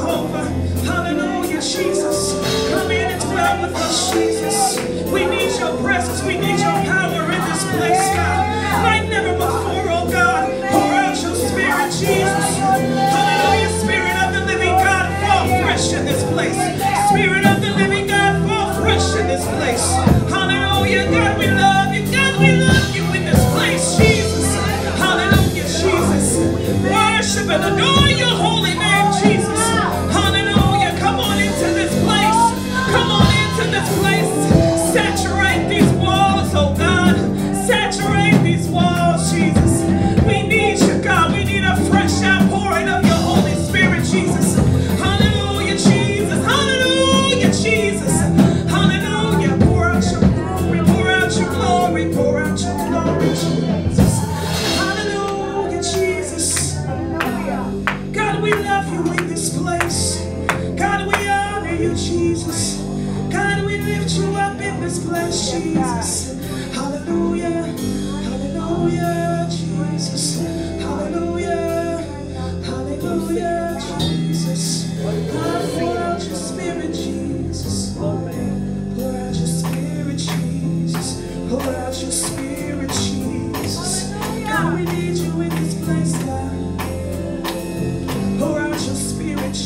hope. Hallelujah, Jesus. Come in and dwell with us,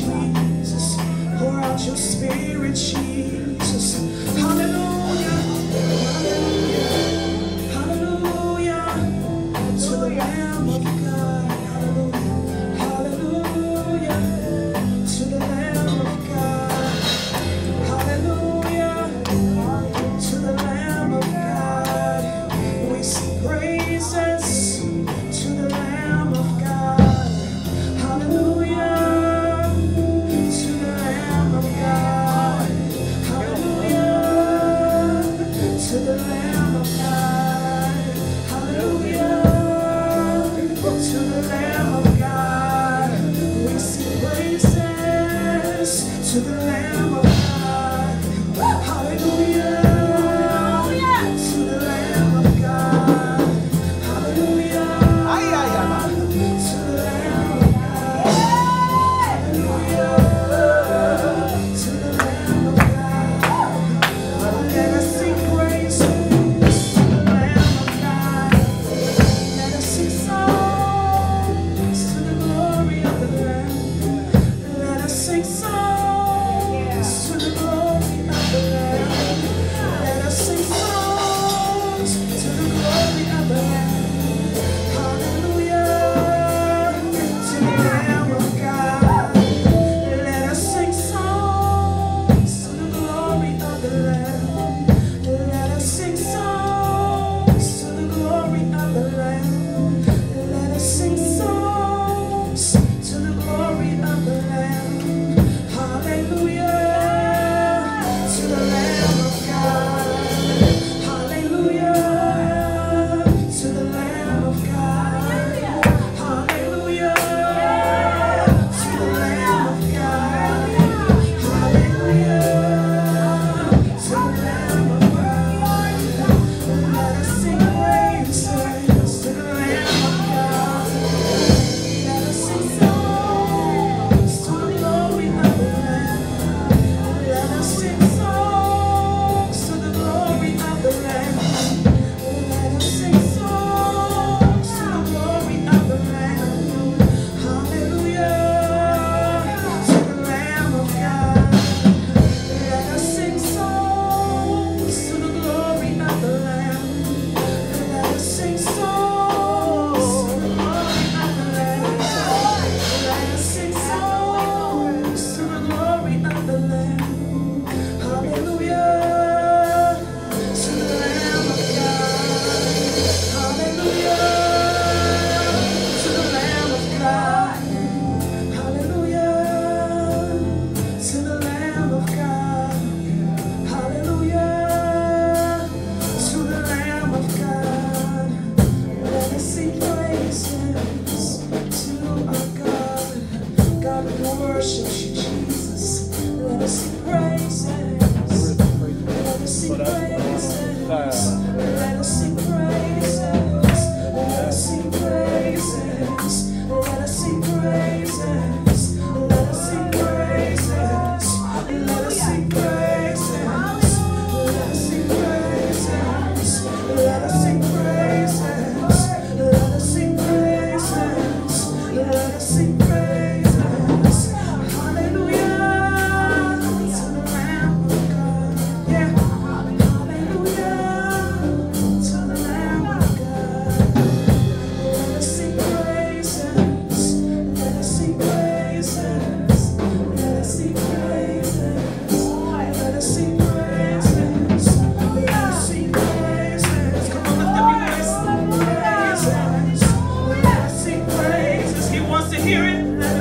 Jesus. Pour out your spirit, Jesus. Hallelujah. to the Lamb of God.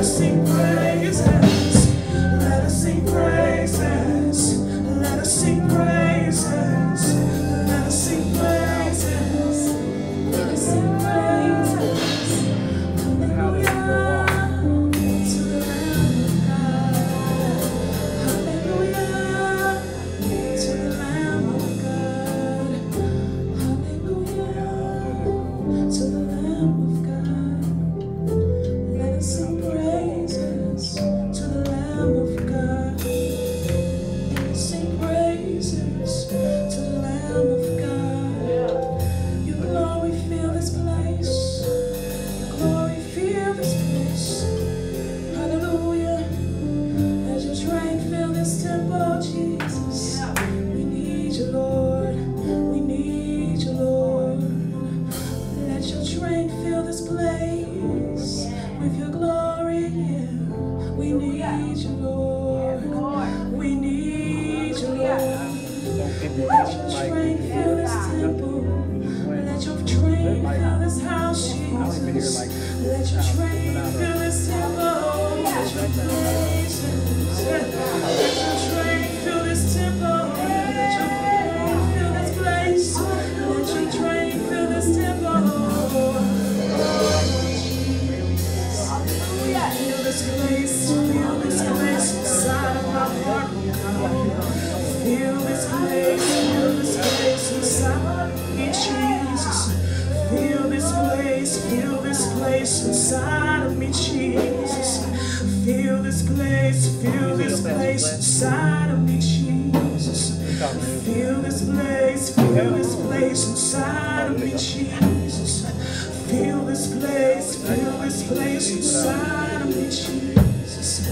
sing praise. inside of me, Jesus. Feel this place, feel this place inside of me, Jesus. Feel this place, feel this place inside of me, Jesus. Feel this place, feel this place inside of me, Jesus.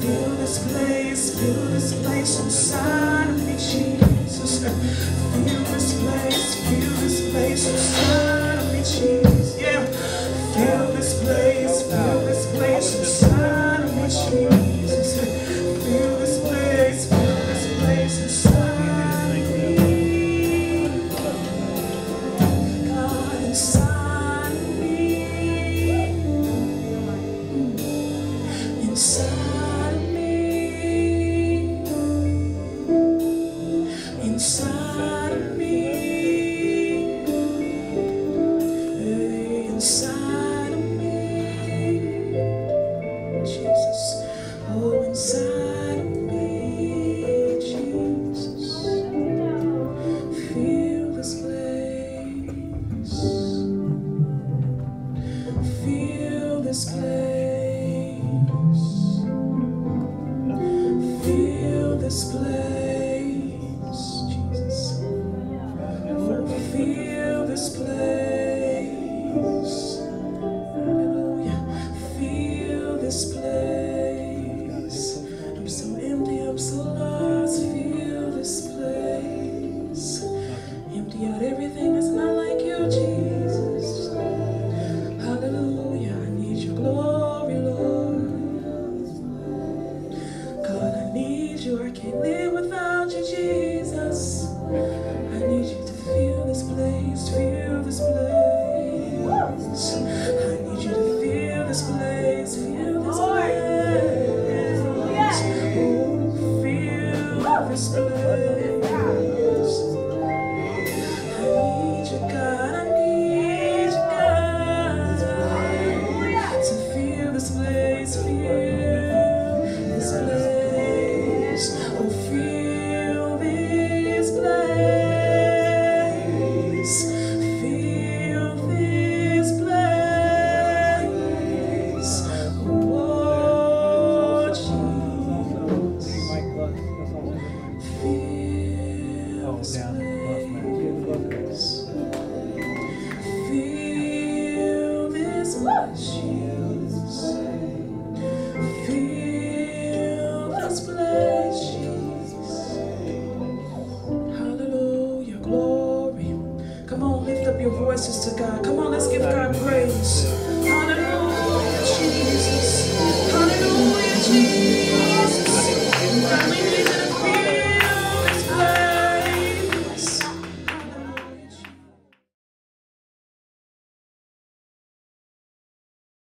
Feel this place, feel this place inside of me, Jesus. Amen. your voices to God. Come on, let's give God praise. Hallelujah, Jesus. Hallelujah, Jesus.